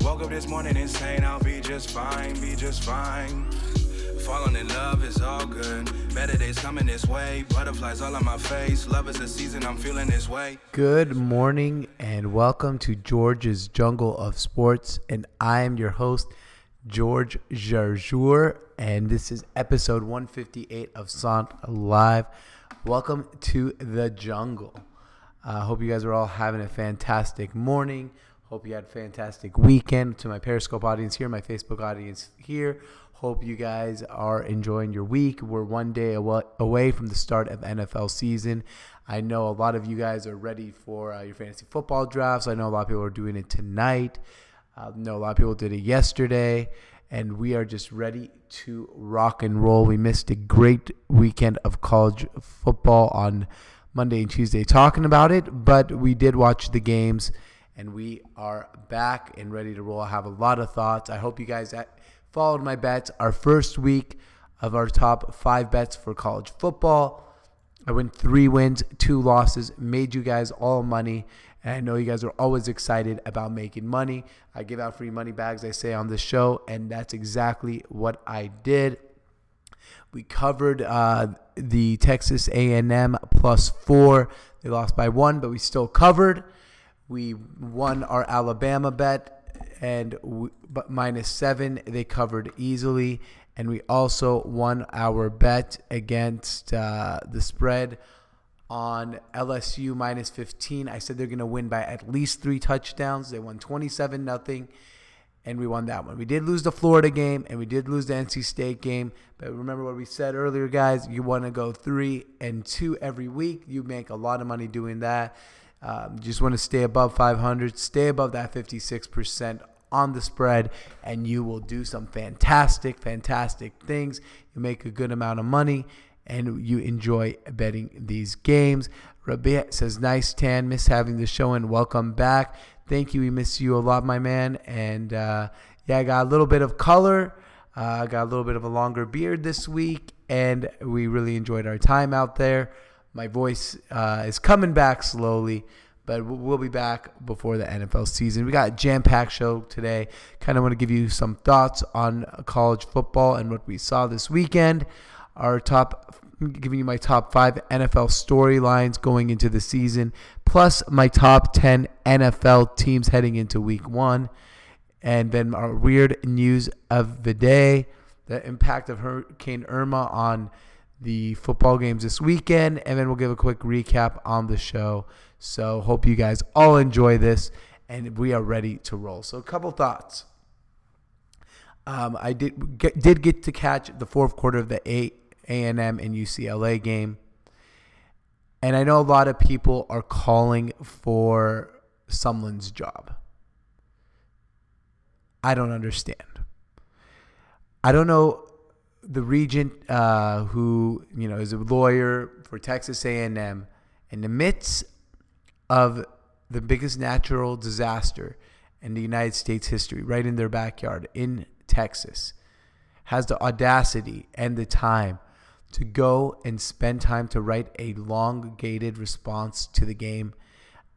Woke up this morning insane, I'll be just fine, be just fine. Falling in love is all good. Better days coming this way. Butterflies all on my face. Love is a season, I'm feeling this way. Good morning and welcome to George's Jungle of Sports. And I am your host, George Jarjour, and this is episode 158 of SONT Live. Welcome to the jungle. I uh, hope you guys are all having a fantastic morning. Hope you had a fantastic weekend. To my Periscope audience here, my Facebook audience here. Hope you guys are enjoying your week. We're one day away from the start of NFL season. I know a lot of you guys are ready for uh, your fantasy football drafts. I know a lot of people are doing it tonight. I know a lot of people did it yesterday, and we are just ready to rock and roll. We missed a great weekend of college football on Monday and Tuesday talking about it, but we did watch the games, and we are back and ready to roll. I have a lot of thoughts. I hope you guys followed my bets. Our first week of our top five bets for college football. I went three wins, two losses, made you guys all money. And I know you guys are always excited about making money. I give out free money bags, I say on the show, and that's exactly what I did. We covered uh, the Texas A&M plus four. They lost by one, but we still covered. We won our Alabama bet, and we, but minus seven they covered easily. And we also won our bet against uh, the spread on LSU minus 15. I said they're going to win by at least three touchdowns. They won 27 nothing, and we won that one. We did lose the Florida game, and we did lose the NC State game. But remember what we said earlier, guys. You want to go three and two every week. You make a lot of money doing that. Um, just want to stay above 500, stay above that 56% on the spread, and you will do some fantastic, fantastic things. You make a good amount of money and you enjoy betting these games. Rabia says, nice tan, miss having the show and welcome back. Thank you. We miss you a lot, my man. And uh, yeah, I got a little bit of color. Uh, I uh, got a little bit of a longer beard this week, and we really enjoyed our time out there. My voice uh, is coming back slowly, but we'll be back before the NFL season. We got a jam packed show today. Kind of want to give you some thoughts on college football and what we saw this weekend our top giving you my top five NFL storylines going into the season, plus my top 10 NFL teams heading into week one. And then our weird news of the day the impact of Hurricane Irma on the football games this weekend. And then we'll give a quick recap on the show. So, hope you guys all enjoy this and we are ready to roll. So, a couple thoughts. Um, I did get, did get to catch the fourth quarter of the eight a&M and UCLA game. And I know a lot of people are calling for Sumlin's job. I don't understand. I don't know the regent uh, who you know is a lawyer for Texas A&M in the midst of the biggest natural disaster in the United States history, right in their backyard in Texas, has the audacity and the time to go and spend time to write a long-gated response to the game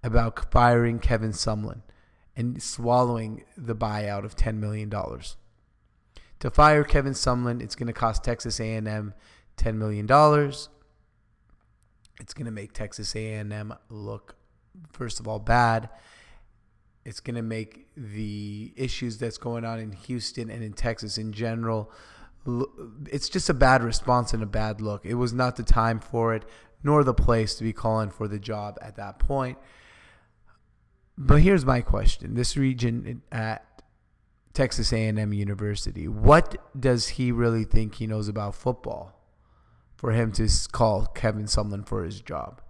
about firing Kevin Sumlin and swallowing the buyout of $10 million. To fire Kevin Sumlin, it's going to cost Texas A&M $10 million. It's going to make Texas A&M look, first of all, bad. It's going to make the issues that's going on in Houston and in Texas in general – it's just a bad response and a bad look. It was not the time for it, nor the place to be calling for the job at that point. But here's my question: This region at Texas A&M University, what does he really think he knows about football for him to call Kevin Sumlin for his job?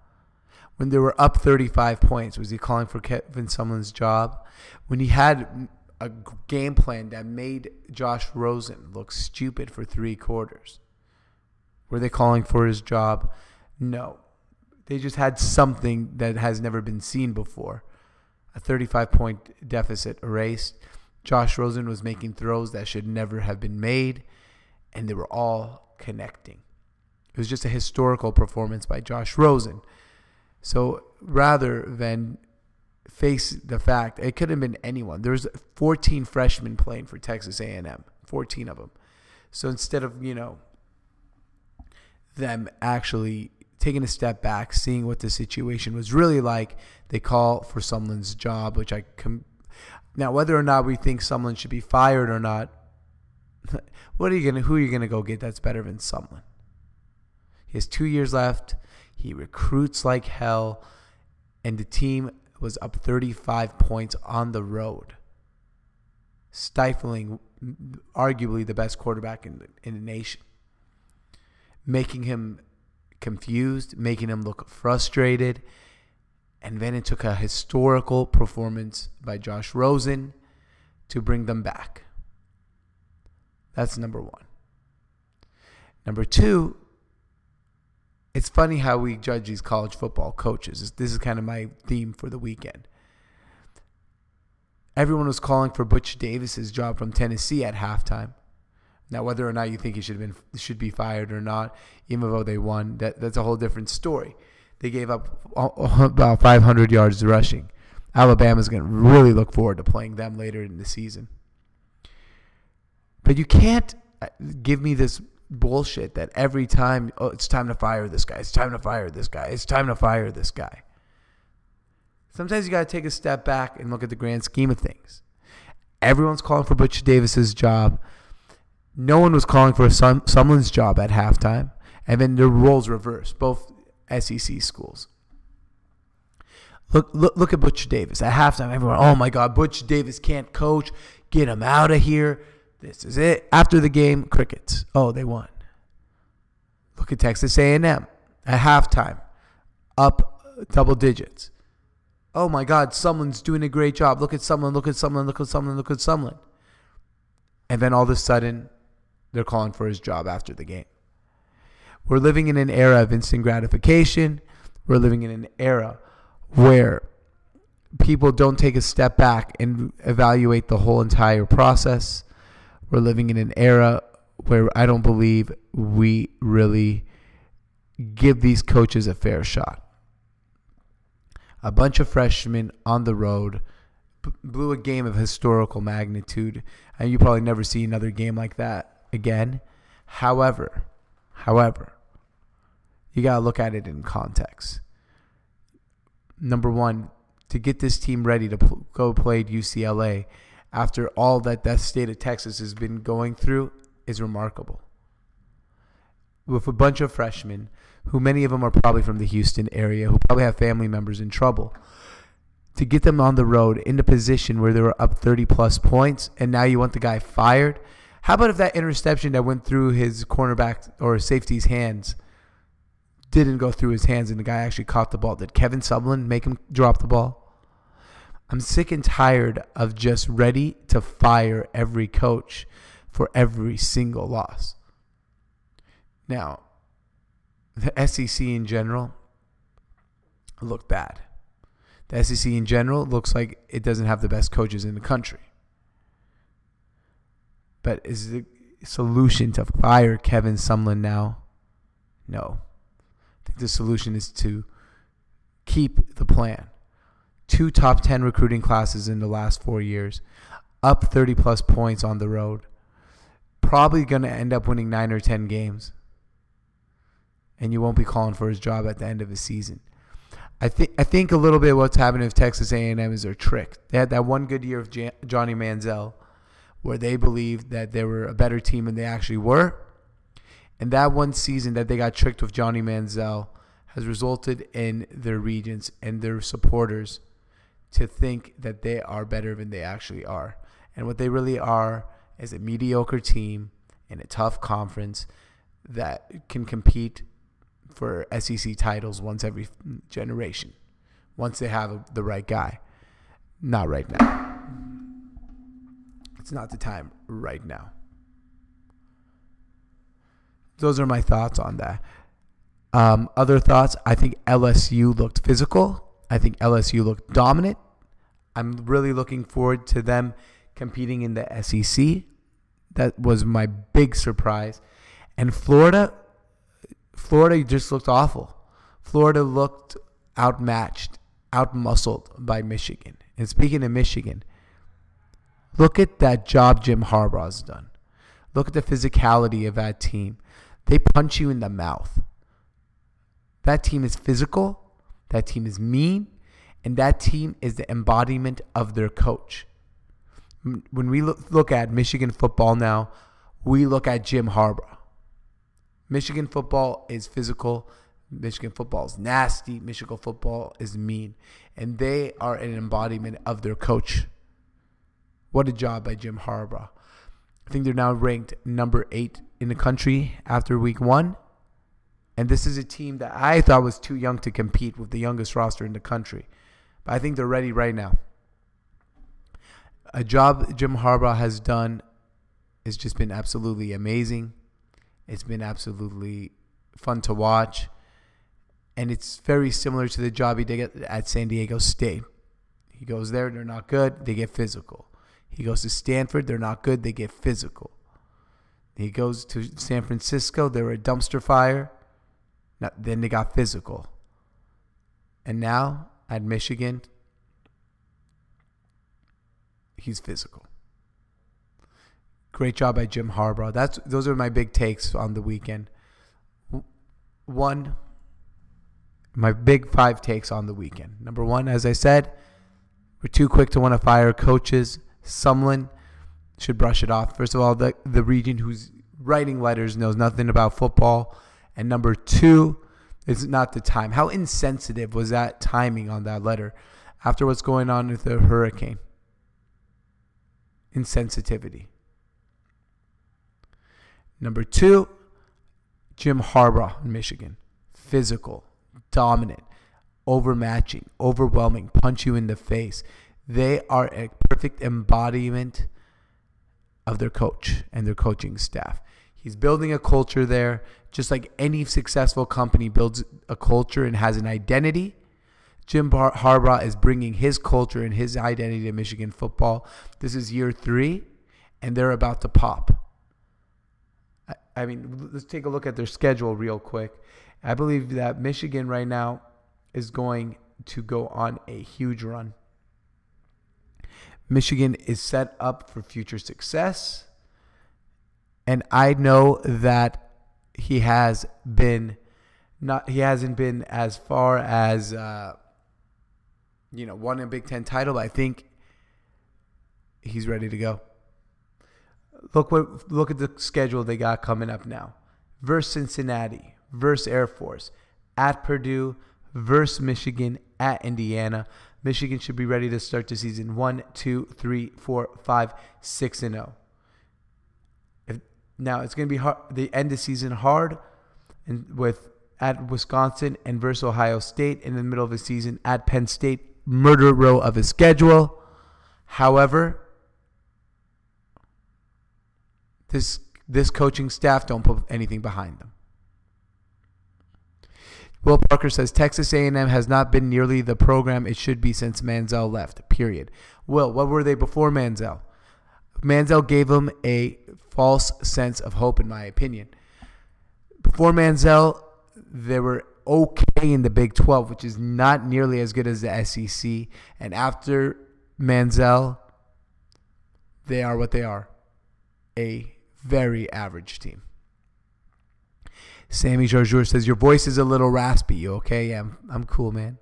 When they were up 35 points, was he calling for Kevin Sumlin's job? When he had a game plan that made Josh Rosen look stupid for three quarters. Were they calling for his job? No. They just had something that has never been seen before. A 35 point deficit erased. Josh Rosen was making throws that should never have been made, and they were all connecting. It was just a historical performance by Josh Rosen. So rather than face the fact it could have been anyone, there's 14 freshmen playing for Texas A&M, 14 of them. So instead of you know them actually taking a step back, seeing what the situation was really like, they call for Sumlin's job, which I com- now whether or not we think someone should be fired or not, what are you gonna who are you gonna go get that's better than Sumlin? He has two years left. He recruits like hell, and the team was up 35 points on the road, stifling arguably the best quarterback in the, in the nation, making him confused, making him look frustrated. And then it took a historical performance by Josh Rosen to bring them back. That's number one. Number two, it's funny how we judge these college football coaches. This is kind of my theme for the weekend. Everyone was calling for Butch Davis's job from Tennessee at halftime. Now, whether or not you think he should have been should be fired or not, even though they won, that that's a whole different story. They gave up about 500 yards rushing. Alabama's going to really look forward to playing them later in the season. But you can't uh, give me this bullshit that every time, oh, it's time to fire this guy. It's time to fire this guy. It's time to fire this guy. Sometimes you got to take a step back and look at the grand scheme of things. Everyone's calling for Butch Davis's job. No one was calling for Sumlin's job at halftime. And then the roles reversed, both SEC schools. Look, look, look at Butch Davis. At halftime, everyone, oh my God, Butch Davis can't coach. Get him out of here. This is it. After the game, crickets. Oh, they won. Look at Texas A&M at halftime, up double digits. Oh my God, Sumlin's doing a great job. Look at Sumlin. Look at Sumlin. Look at Sumlin. Look at Sumlin. And then all of a sudden, they're calling for his job after the game. We're living in an era of instant gratification. We're living in an era where people don't take a step back and evaluate the whole entire process. We're living in an era where I don't believe we really give these coaches a fair shot. A bunch of freshmen on the road blew a game of historical magnitude, and you probably never see another game like that again. However, however, you got to look at it in context. Number one, to get this team ready to pl- go play UCLA after all that that state of Texas has been going through is remarkable. With a bunch of freshmen, who many of them are probably from the Houston area, who probably have family members in trouble, to get them on the road in a position where they were up 30 plus points, and now you want the guy fired. How about if that interception that went through his cornerback or safety's hands didn't go through his hands and the guy actually caught the ball? Did Kevin Sumlin make him drop the ball? I'm sick and tired of just ready to fire every coach for every single loss. Now, the SEC in general look bad. The SEC in general looks like it doesn't have the best coaches in the country. But is the solution to fire Kevin Sumlin now? No. The solution is to keep the plan two top 10 recruiting classes in the last four years, up 30 plus points on the road. Probably going to end up winning nine or 10 games. And you won't be calling for his job at the end of the season. I think I think a little bit what's happening with Texas A&M is they're tricked. They had that one good year of Jan- Johnny Manziel, where they believed that they were a better team than they actually were, and that one season that they got tricked with Johnny Manziel has resulted in their regents and their supporters to think that they are better than they actually are. And what they really are is a mediocre team in a tough conference that can compete for SEC titles once every generation, once they have the right guy. Not right now. It's not the time right now. Those are my thoughts on that. Um, other thoughts, I think LSU looked physical. I think LSU looked dominant. I'm really looking forward to them competing in the SEC. That was my big surprise. And Florida, Florida just looked awful. Florida looked outmatched, outmuscled by Michigan. And speaking of Michigan, look at that job Jim Harbaugh's done. Look at the physicality of that team. They punch you in the mouth. That team is physical. That team is mean. And that team is the embodiment of their coach. When we look at Michigan football now, we look at Jim Harbaugh. Michigan football is physical. Michigan football is nasty. Michigan football is mean. And they are an embodiment of their coach. What a job by Jim Harbaugh. I think they're now ranked number eight in the country after week one. And this is a team that I thought was too young to compete with the youngest roster in the country. But I think they're ready right now. A job Jim Harbaugh has done has just been absolutely amazing. It's been absolutely fun to watch. And it's very similar to the job he did at San Diego State. He goes there, they're not good, they get physical. He goes to Stanford, they're not good, they get physical. He goes to San Francisco, they were a dumpster fire. Now, then they got physical. And now at Michigan, he's physical. Great job by Jim Harbaugh. That's those are my big takes on the weekend. One, my big five takes on the weekend. Number one, as I said, we're too quick to want to fire coaches. Someone should brush it off. First of all, the the region who's writing letters knows nothing about football, and number two, it's not the time. How insensitive was that timing on that letter after what's going on with the hurricane? Insensitivity. Number two, Jim Harbaugh in Michigan. Physical, dominant, overmatching, overwhelming, punch you in the face. They are a perfect embodiment of their coach and their coaching staff. He's building a culture there, just like any successful company builds a culture and has an identity. Jim Harbaugh is bringing his culture and his identity to Michigan football. This is year three, and they're about to pop. I, I mean, let's take a look at their schedule real quick. I believe that Michigan right now is going to go on a huge run. Michigan is set up for future success. And I know that he has been not he hasn't been as far as uh, you know won a Big Ten title. I think he's ready to go. Look what look at the schedule they got coming up now. Versus Cincinnati, versus Air Force, at Purdue, versus Michigan, at Indiana. Michigan should be ready to start the season one, two, three, four, five, six, and zero. Oh. Now it's going to be hard. The end of season hard, and with at Wisconsin and versus Ohio State in the middle of the season at Penn State, murder row of a schedule. However, this this coaching staff don't put anything behind them. Will Parker says Texas A&M has not been nearly the program it should be since Manziel left. Period. Will, what were they before Manziel? Manziel gave them a false sense of hope, in my opinion. Before Manziel, they were okay in the Big 12, which is not nearly as good as the SEC. And after Manziel, they are what they are a very average team. Sammy Jarjour says, Your voice is a little raspy. You okay? Yeah, I'm, I'm cool, man.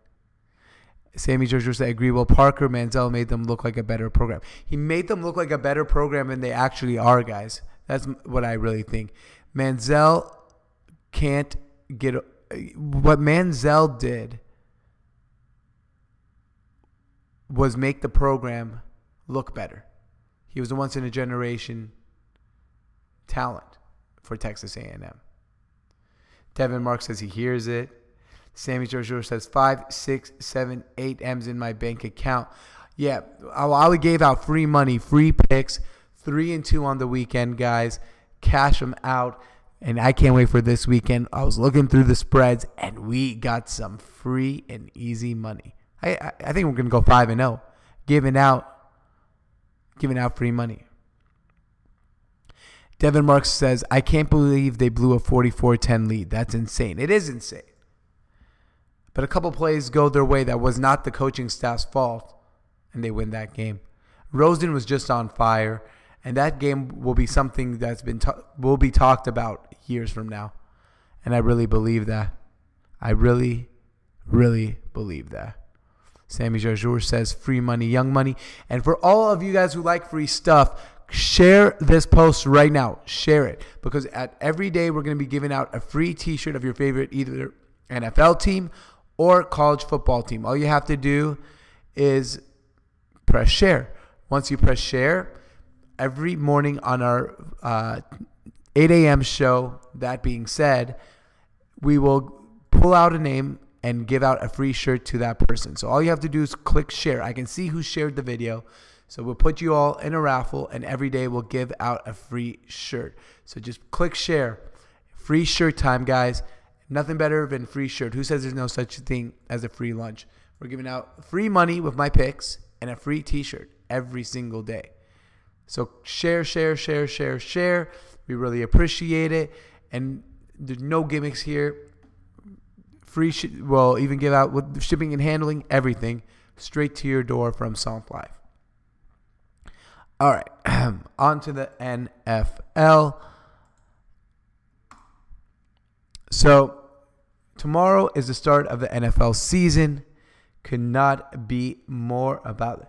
Sammy George said, I agree. Will Parker Manziel made them look like a better program. He made them look like a better program than they actually are, guys. That's what I really think. Manziel can't get what Manziel did was make the program look better. He was a once in a generation talent for Texas A&M. Devin Mark says he hears it. Sammy George says five, six, seven, eight M's in my bank account. Yeah, I gave out free money, free picks, three and two on the weekend, guys. Cash them out. And I can't wait for this weekend. I was looking through the spreads, and we got some free and easy money. I I, I think we're gonna go five and zero, giving out giving out free money. Devin Marks says, I can't believe they blew a 44 10 lead. That's insane. It is insane. But a couple plays go their way that was not the coaching staff's fault, and they win that game. Rosen was just on fire, and that game will be something that's been will be talked about years from now. And I really believe that. I really, really believe that. Sammy Jarjour says free money, young money. And for all of you guys who like free stuff, share this post right now. Share it because at every day we're going to be giving out a free t-shirt of your favorite either NFL team or college football team. All you have to do is press share. Once you press share, every morning on our uh, 8 a.m. show, that being said, we will pull out a name and give out a free shirt to that person. So all you have to do is click share. I can see who shared the video. So we'll put you all in a raffle and every day we'll give out a free shirt. So just click share. Free shirt time, guys. Nothing better than free shirt. Who says there's no such thing as a free lunch? We're giving out free money with my picks and a free t-shirt every single day. So share, share, share, share, share. We really appreciate it. And there's no gimmicks here free sh- well even give out with shipping and handling everything straight to your door from SONT Live. All right, on to the NFL. So tomorrow is the start of the NFL season. Could not be more about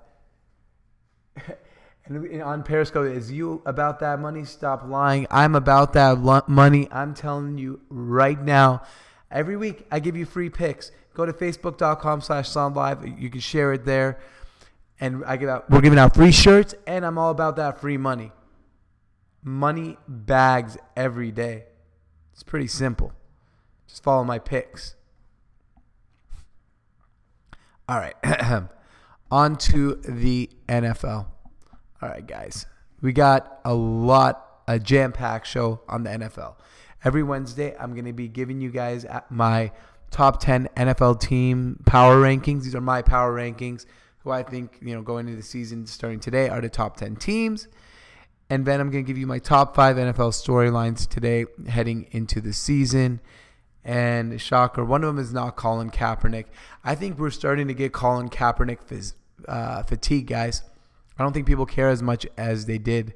it. And on Periscope, is you about that money? Stop lying. I'm about that money. I'm telling you right now. Every week, I give you free picks. Go to facebook.com slash live. You can share it there. And I give out, we're giving out free shirts, and I'm all about that free money. Money bags every day. It's pretty simple. Just follow my picks. All right. On to the NFL. All right, guys. We got a lot, a jam packed show on the NFL. Every Wednesday, I'm going to be giving you guys my top 10 NFL team power rankings. These are my power rankings, who I think, you know, going into the season starting today are the top 10 teams. And then I'm going to give you my top five NFL storylines today heading into the season. And shocker, one of them is not Colin Kaepernick. I think we're starting to get Colin Kaepernick uh, fatigue, guys. I don't think people care as much as they did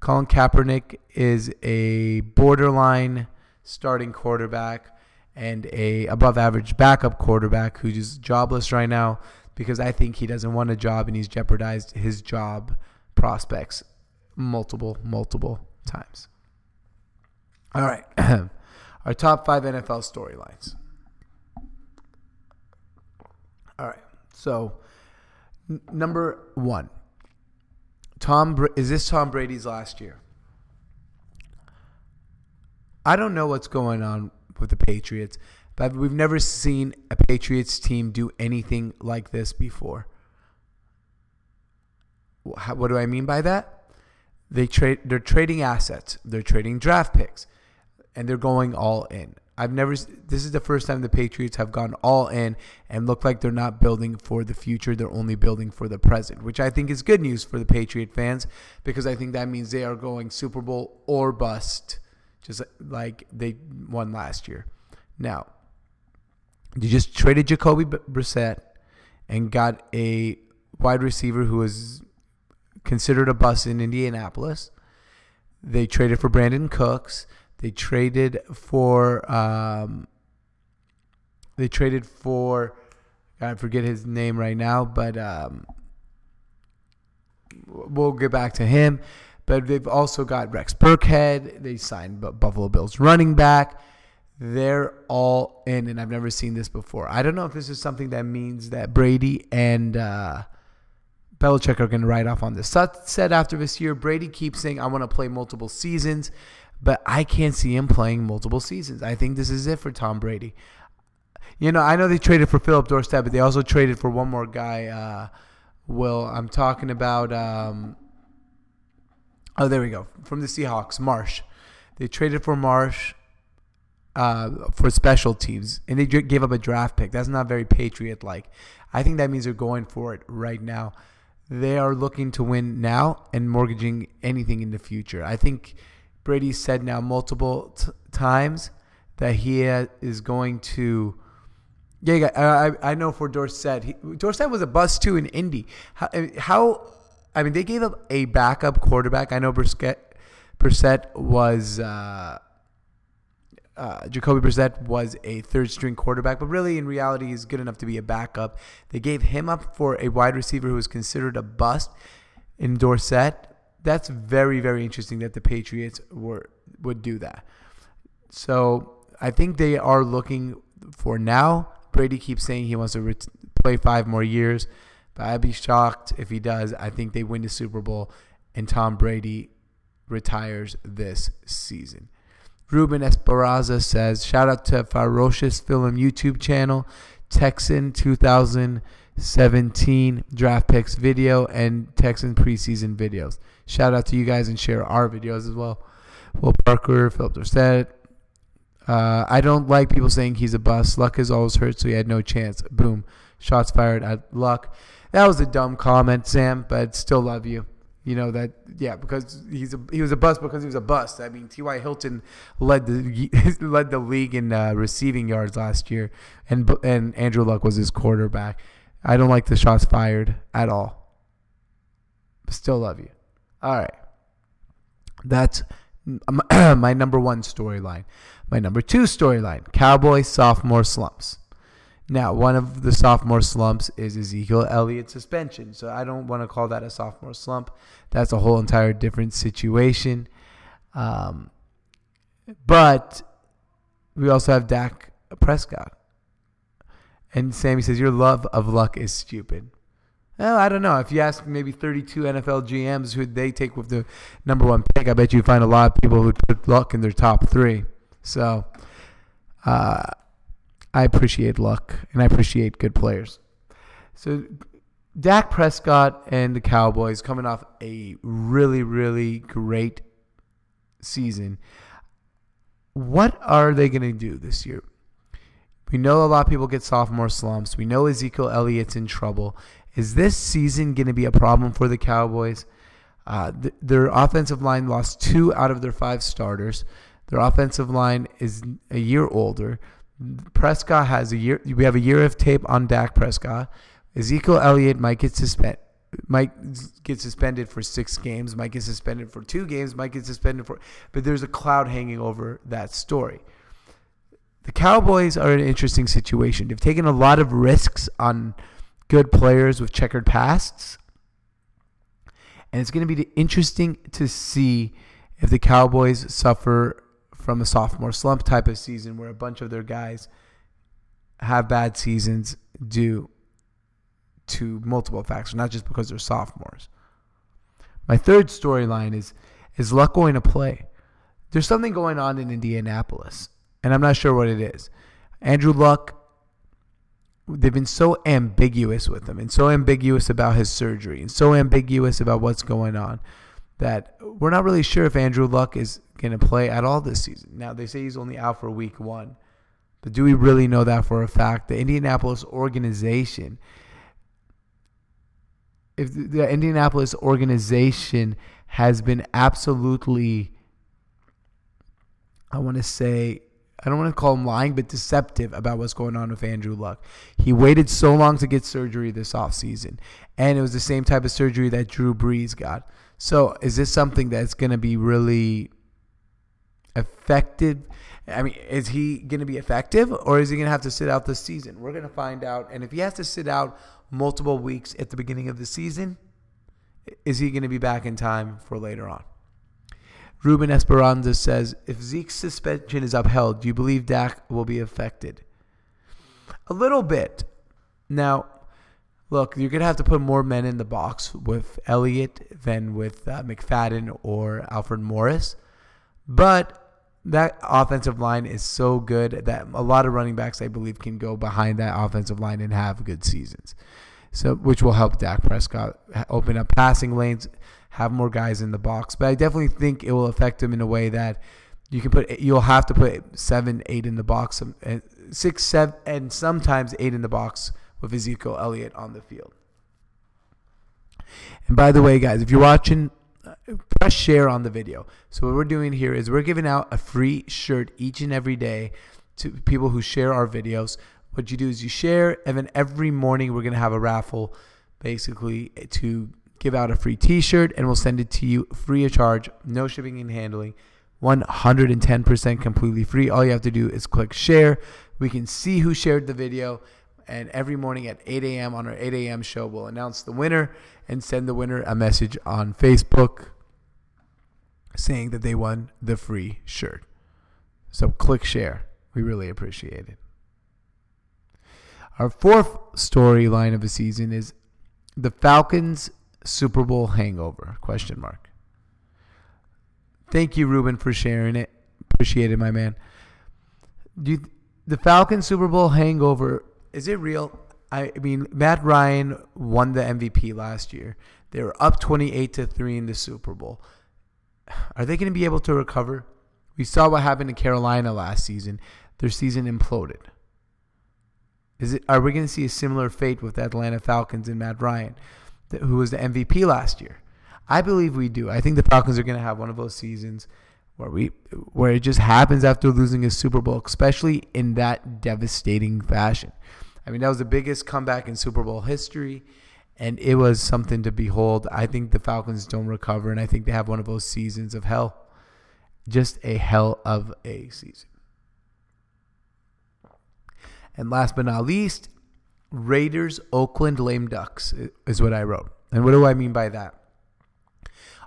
Colin Kaepernick is a borderline starting quarterback and a above average backup quarterback who's jobless right now because I think he doesn't want a job and he's jeopardized his job prospects multiple, multiple times. All right. Our top five NFL storylines. All right. So, n- number one Tom is this Tom Brady's last year? I don't know what's going on with the Patriots, but we've never seen a Patriots team do anything like this before. What do I mean by that? They trade they're trading assets, they're trading draft picks, and they're going all in. I've never. This is the first time the Patriots have gone all in and look like they're not building for the future. They're only building for the present, which I think is good news for the Patriot fans because I think that means they are going Super Bowl or bust, just like they won last year. Now, you just traded Jacoby Brissett and got a wide receiver who is considered a bust in Indianapolis. They traded for Brandin Cooks. They traded for um, they traded for I forget his name right now, but um, we'll get back to him. But they've also got Rex Burkhead. They signed Buffalo Bills running back. They're all in, and I've never seen this before. I don't know if this is something that means that Brady and uh, Belichick are going to ride off on this. Sut said after this year, Brady keeps saying, I want to play multiple seasons but I can't see him playing multiple seasons. I think this is it for Tom Brady. You know, I know they traded for Phillip Dorsett, but they also traded for one more guy. Uh, Will I'm talking about? Um, Oh, there we go. From the Seahawks, Marsh. They traded for Marsh uh, for special teams, and they gave up a draft pick. That's not very Patriot like. I think that means they're going for it right now. They are looking to win now and mortgaging anything in the future. I think Brady said now multiple t- times that he is going to. Yeah, I, I know for Dorsett. He, was a bust too in Indy. How, how, I mean, they gave up a backup quarterback. I know Brissett, Brissett was. Uh, uh, Jacoby Brissett was a third string quarterback, but really in reality he's good enough to be a backup. They gave him up for a wide receiver who was considered a bust in Dorsett. That's very very interesting that the Patriots were would do that. So I think they are looking for now. Brady keeps saying he wants to ret- play five more years, but I'd be shocked if he does. I think they win the Super Bowl and Tom Brady retires this season. Ruben Esperanza says, shout out to Ferocious Film YouTube channel, Texan 2017 draft picks video and Texan preseason videos. Shout out to you guys and share our videos as well. Will Parker, Phillip Dorsett. Uh, I don't like people saying he's a bust. Luck is always hurt, so he had no chance. Boom. Shots fired at Luck. That was a dumb comment, Sam, but still love you. You know that, yeah, because he's a, he was a bust because he was a bust. I mean, T.Y. Hilton led the led the league in uh, receiving yards last year, and and Andrew Luck was his quarterback. I don't like the shots fired at all. But still love you. All right, that's my number one storyline. My number two storyline: Cowboy sophomore slumps. Now, one of the sophomore slumps is Ezekiel Elliott's suspension. So I don't want to call that a sophomore slump. That's a whole entire different situation. Um, but we also have Dak Prescott. And Sammy says, Your love of luck is stupid. Well, I don't know. If you ask maybe 32 NFL GMs who they take with the number one pick, I bet you find a lot of people who put luck in their top three. So, uh, I appreciate luck and I appreciate good players. So Dak Prescott and the Cowboys coming off a really, really great season. What are they going to do this year? We know a lot of people get sophomore slumps. We know Ezekiel Elliott's in trouble. Is this season going to be a problem for the Cowboys? Uh, th- their offensive line lost two out of their five starters. Their offensive line is a year older. Prescott has a year. We have a year of tape on Dak Prescott. Ezekiel Elliott might get suspended. Might get suspended for six games. Might get suspended for two games. Might get suspended for. But there's a cloud hanging over that story. The Cowboys are an interesting situation. They've taken a lot of risks on good players with checkered pasts, and it's going to be interesting to see if the Cowboys suffer from a sophomore slump type of season where a bunch of their guys have bad seasons due to multiple factors, not just because they're sophomores. My third storyline is is Luck going to play? There's something going on in Indianapolis, and I'm not sure what it is. Andrew Luck, they've been so ambiguous with him and so ambiguous about his surgery and so ambiguous about what's going on that we're not really sure if Andrew Luck is going to play at all this season. Now, they say he's only out for week one, but do we really know that for a fact? The Indianapolis organization, if the Indianapolis organization has been absolutely, I want to say, I don't want to call him lying, but deceptive about what's going on with Andrew Luck. He waited so long to get surgery this offseason, and it was the same type of surgery that Drew Brees got. So, is this something that's going to be really effective? I mean, is he going to be effective or is he going to have to sit out this season? We're going to find out. And if he has to sit out multiple weeks at the beginning of the season, is he going to be back in time for later on? Ruben Esperanza says, if Zeke's suspension is upheld, do you believe Dak will be affected? A little bit. Now, look, you're going to have to put more men in the box with Elliott than with uh, McFadden or Alfred Morris. But that offensive line is so good that a lot of running backs, I believe, can go behind that offensive line and have good seasons. So, which will help Dak Prescott open up passing lanes, have more guys in the box. But I definitely think it will affect him in a way that you can put you'll have to put seven, eight in the box, six, seven, and sometimes eight in the box with Ezekiel Elliott on the field. And by the way, guys, if you're watching, press share on the video. So what we're doing here is we're giving out a free shirt each and every day to people who share our videos. What you do is you share, and then every morning we're gonna have a raffle, basically to give out a free T-shirt, and we'll send it to you free of charge, no shipping and handling. 110% completely free. All you have to do is click share. We can see who shared the video. And every morning at 8 a.m. on our 8 a.m. show, we'll announce the winner and send the winner a message on Facebook saying that they won the free shirt. So click share. We really appreciate it. Our fourth storyline of the season is the Falcons Super Bowl hangover? Question mark. Thank you, Ruben, for sharing it. Appreciate it, my man. Do you, the Falcons Super Bowl hangover is it real? I mean, Matt Ryan won the MVP last year. They were up 28 to 3 in the Super Bowl. Are they going to be able to recover? We saw what happened in Carolina last season. Their season imploded. Is it are we going to see a similar fate with the Atlanta Falcons and Matt Ryan, who was the MVP last year? I believe we do. I think the Falcons are going to have one of those seasons where we where it just happens after losing a Super Bowl, especially in that devastating fashion. I mean, that was the biggest comeback in Super Bowl history, and it was something to behold. I think the Falcons don't recover, and I think they have one of those seasons of hell. Just a hell of a season. And last but not least, Raiders Oakland Lame Ducks is what I wrote. And what do I mean by that?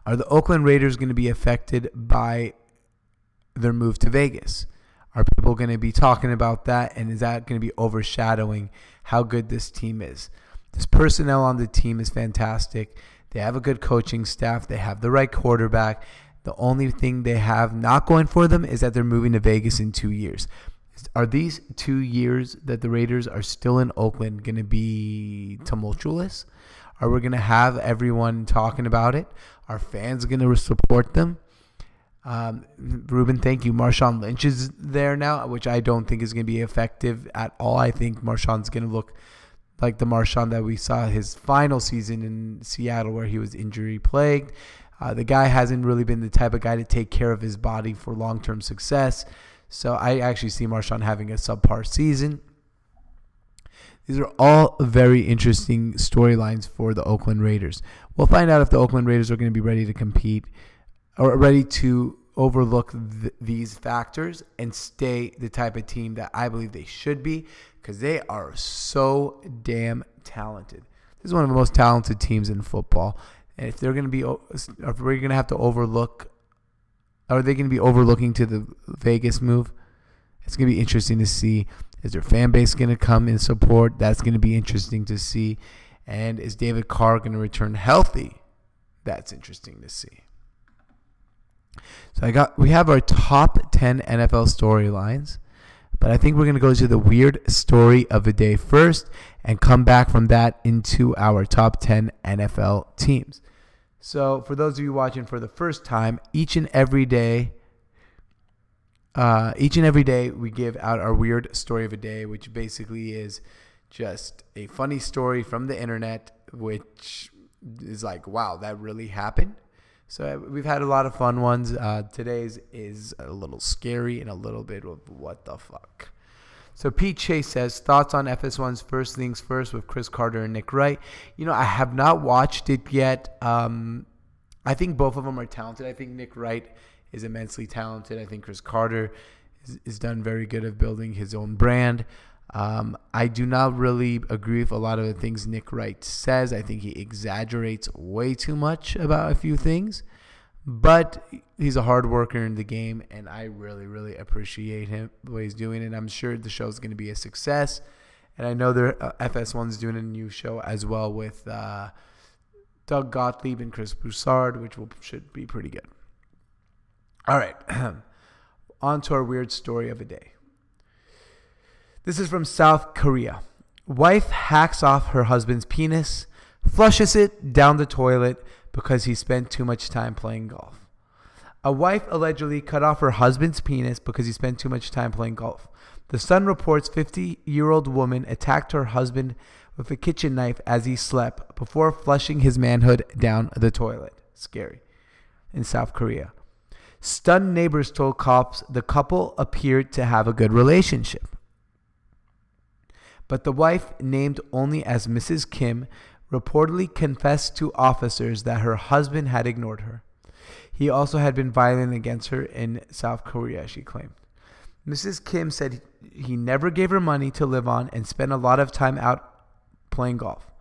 Are the Oakland Raiders going to be affected by their move to Vegas? Are people going to be talking about that? And is that going to be overshadowing how good this team is? This personnel on the team is fantastic. They have a good coaching staff. They have the right quarterback. The only thing they have not going for them is that they're moving to Vegas in two years. Are these two years that the Raiders are still in Oakland going to be tumultuous? Are we going to have everyone talking about it? Are fans going to support them? Um, Ruben, thank you. Marshawn Lynch is there now, which I don't think is going to be effective at all. I think Marshawn's going to look like the Marshawn that we saw his final season in Seattle, where he was injury plagued. Uh, the guy hasn't really been the type of guy to take care of his body for long term success. So I actually see Marshawn having a subpar season. These are all very interesting storylines for the Oakland Raiders. We'll find out if the Oakland Raiders are going to be ready to compete or ready to overlook th- these factors and stay the type of team that I believe they should be because they are so damn talented. This is one of the most talented teams in football. And if they're going to be, if we're going to have to overlook, are they going to be overlooking to the Vegas move? It's going to be interesting to see. Is their fan base going to come in support? That's going to be interesting to see. And is David Carr going to return healthy? That's interesting to see. So I got we have our top 10 NFL storylines, but I think we're going to go to the weird story of the day first and come back from that into our top 10 NFL teams. So for those of you watching for the first time, each and every day uh, each and every day we give out our weird story of a day, which basically is just a funny story from the internet, which is like, wow, that really happened. So uh, we've had a lot of fun ones. Uh, today's is a little scary and a little bit of what the fuck. So Pete Chase says thoughts on FS1's First Things First with Cris Carter and Nick Wright. You know, I have not watched it yet. Um, I think both of them are talented. I think Nick Wright is immensely talented. I think Cris Carter is, is done very good of building his own brand. Um, I do not really agree with a lot of the things Nick Wright says. I think he exaggerates way too much about a few things, but he's a hard worker in the game, and I really, really appreciate him what he's doing. And I'm sure the show is going to be a success. And I know their uh, FS1's doing a new show as well with uh, Doug Gottlieb and Chris Broussard, which will, should be pretty good. All right, on to our weird story of the day. This is from South Korea. Wife hacks off her husband's penis, flushes it down the toilet, because he spent too much time playing golf. A wife allegedly cut off her husband's penis because he spent too much time playing golf. The Sun reports 50 year old woman attacked her husband with a kitchen knife as he slept before flushing his manhood down the toilet. Scary. In South Korea. Stunned neighbors told cops the couple appeared to have a good relationship. But the wife, named only as Mrs. Kim, reportedly confessed to officers that her husband had ignored her. He also had been violent against her in South Korea, she claimed. Mrs. Kim said he never gave her money to live on and spent a lot of time out playing golf.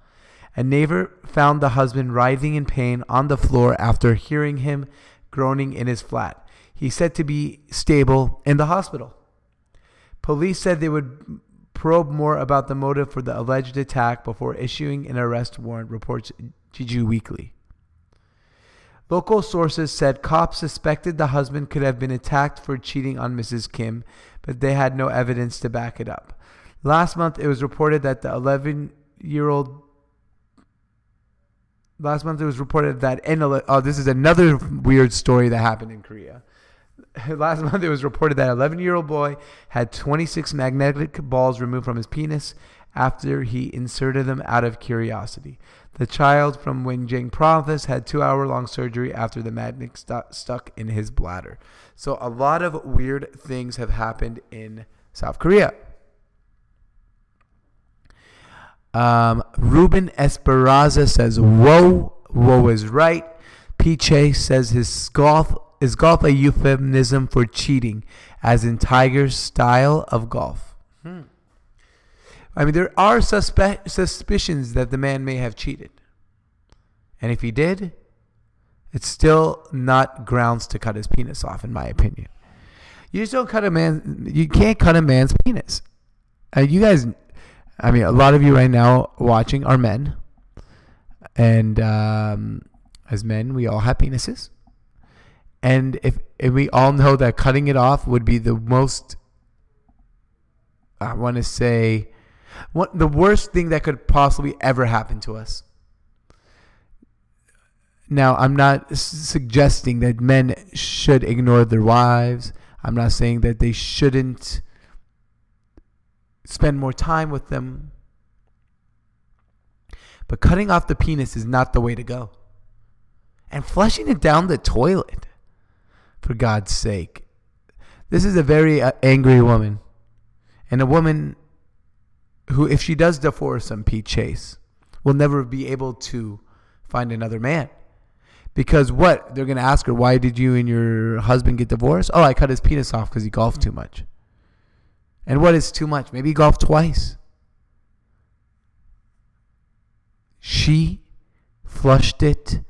A neighbor found the husband writhing in pain on the floor after hearing him groaning in his flat. He said to be stable in the hospital. Police said they would probe more about the motive for the alleged attack before issuing an arrest warrant, reports Jeju Weekly. Local sources said cops suspected the husband could have been attacked for cheating on Mrs. Kim, but they had no evidence to back it up. Last month, it was reported that the 11 year old. Last month, it was reported that in oh, this is another weird story that happened in Korea. Last month, it was reported that 11 year old boy had 26 magnetic balls removed from his penis after he inserted them out of curiosity. The child from Wenjing province had two hour long surgery after the magnet stu- stuck in his bladder. So, a lot of weird things have happened in South Korea. Um, Ruben Esperanza says, Whoa, whoa is right. Piche says his golf is golf a euphemism for cheating, as in Tiger's style of golf. Hmm. I mean, there are suspe- suspicions that the man may have cheated. And if he did, it's still not grounds to cut his penis off, in my opinion. You just don't cut a man. You can't cut a man's penis. Uh, you guys I mean, a lot of you right now watching are men, and um, as men, we all have penises, and if and we all know that cutting it off would be the most, I want to say, what the worst thing that could possibly ever happen to us. Now, I'm not suggesting that men should ignore their wives. I'm not saying that they shouldn't spend more time with them. But cutting off the penis is not the way to go. And flushing it down the toilet, for God's sake. This is a very uh, angry woman. And a woman who, if she does divorce him, Pete Chase, will never be able to find another man. Because what? They're going to ask her, why did you and your husband get divorced? Oh, I cut his penis off because he golfed too much. And what is too much? Maybe golf twice. She flushed it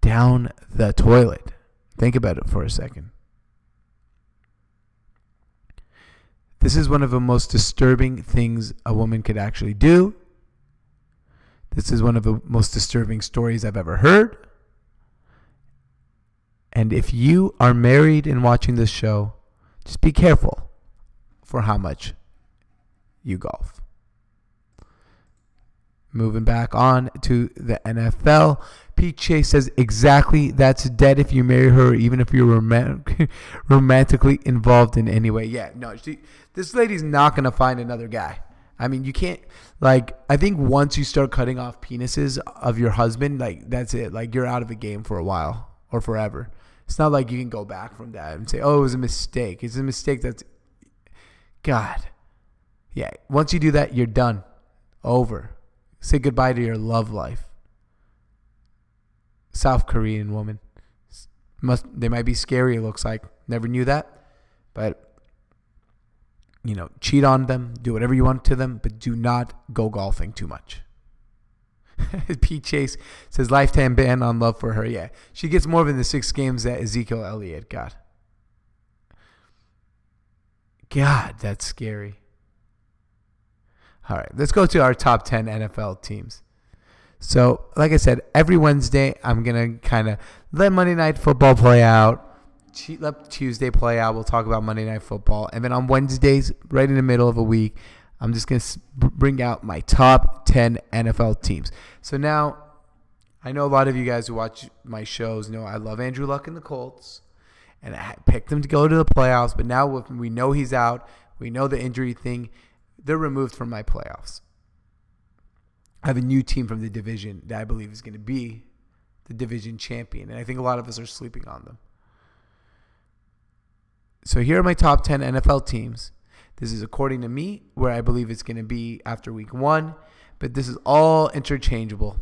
down the toilet. Think about it for a second. This is one of the most disturbing things a woman could actually do. This is one of the most disturbing stories I've ever heard. And if you are married and watching this show, just be careful for how much you golf. Moving back on to the NFL. Pete Chase says exactly that's dead if you marry her, even if you're romantic, romantically involved in any way. Yeah, no, she, this lady's not gonna find another guy. I mean, you can't like. I think once you start cutting off penises of your husband, like that's it. Like you're out of the game for a while or forever. It's not like you can go back from that and say, "Oh, it was a mistake." It's a mistake that's God. Yeah, once you do that, you're done. Over. Say goodbye to your love life. South Korean woman. Must they might be scary, it looks like. Never knew that. But you know, cheat on them, do whatever you want to them, but do not go golfing too much. Pete Chase says lifetime ban on love for her. Yeah. She gets more than the six games that Ezekiel Elliott got. God, that's scary. All right, let's go to our top 10 NFL teams. So, like I said, every Wednesday, I'm going to kind of let Monday Night Football play out. Let Tuesday play out. We'll talk about Monday Night Football. And then on Wednesdays, right in the middle of a week, I'm just going to bring out my top 10 NFL teams. So now, I know a lot of you guys who watch my shows know I love Andrew Luck and the Colts, and I picked them to go to the playoffs. But now we know he's out, we know the injury thing, they're removed from my playoffs. I have a new team from the division that I believe is going to be the division champion, and I think a lot of us are sleeping on them. So here are my top 10 NFL teams. This is according to me where I believe it's going to be after week one, but this is all interchangeable.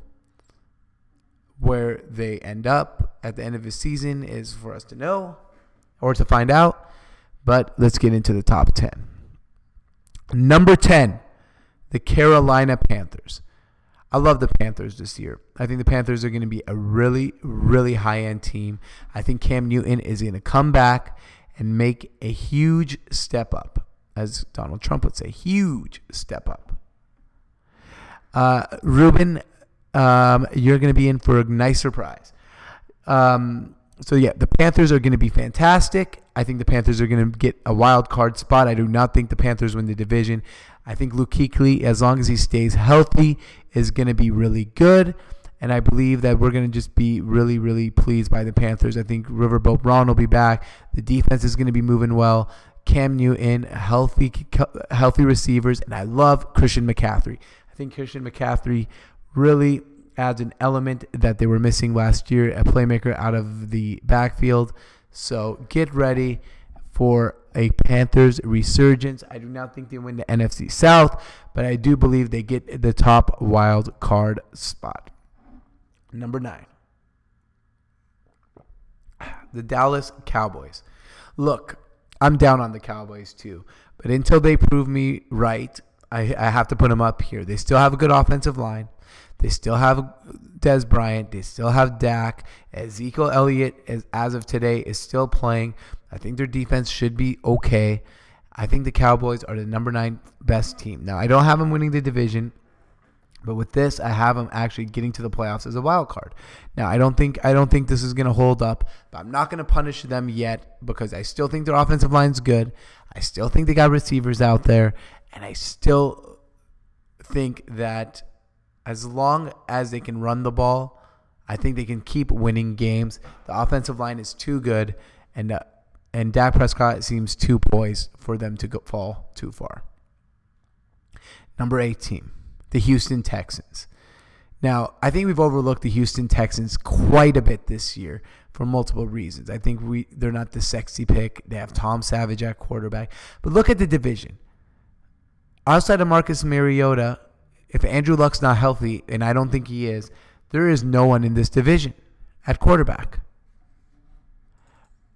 Where they end up at the end of the season is for us to know or to find out. But let's get into the top 10. Number 10, the Carolina Panthers. I love the Panthers this year. I think the Panthers are going to be a really, really high end team. I think Cam Newton is going to come back and make a huge step up, as Donald Trump would say, huge step up. Uh, Ruben, um, you're going to be in for a nice surprise. Um, so yeah, the Panthers are going to be fantastic. I think the Panthers are going to get a wild card spot. I do not think the Panthers win the division. I think Luke Kuechly, as long as he stays healthy, is going to be really good. And I believe that we're going to just be really, really pleased by the Panthers. I think Riverboat Ron will be back. The defense is going to be moving well. Cam Newton, healthy, healthy receivers, and I love Christian McCaffrey. I think Christian McCaffrey really adds an element that they were missing last year, a playmaker out of the backfield. So get ready for a Panthers resurgence. I do not think they win the NFC South, but I do believe they get the top wild card spot. Number nine, the Dallas Cowboys. Look, I'm down on the Cowboys too, but until they prove me right, I, I have to put them up here. They still have a good offensive line. They still have Dez Bryant. They still have Dak. Ezekiel Elliott, as, as of today, is still playing. I think their defense should be okay. I think the Cowboys are the number nine best team. Now, I don't have them winning the division. But with this, I have them actually getting to the playoffs as a wild card. Now, I don't think I don't think this is going to hold up, but I'm not going to punish them yet because I still think their offensive line's good. I still think they got receivers out there, and I still think that as long as they can run the ball, I think they can keep winning games. The offensive line is too good, and uh, and Dak Prescott seems too poised for them to go, fall too far. Number 18 the Houston Texans. Now, I think we've overlooked the Houston Texans quite a bit this year for multiple reasons. I think we they're not the sexy pick. They have Tom Savage at quarterback. But look at the division. Outside of Marcus Mariota, if Andrew Luck's not healthy, and I don't think he is, there is no one in this division at quarterback.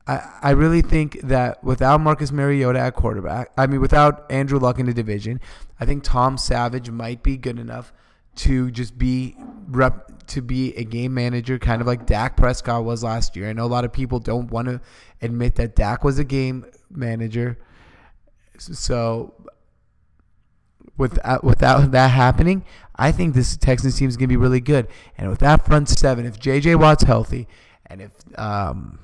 I, I really think that without Marcus Mariota at quarterback, I mean, without Andrew Luck in the division, I think Tom Savage might be good enough to just be rep to be a game manager, kind of like Dak Prescott was last year. I know a lot of people don't want to admit that Dak was a game manager. So without without that happening, I think this Texans team is going to be really good. And with that front seven, if J.J. Watt's healthy, and if um,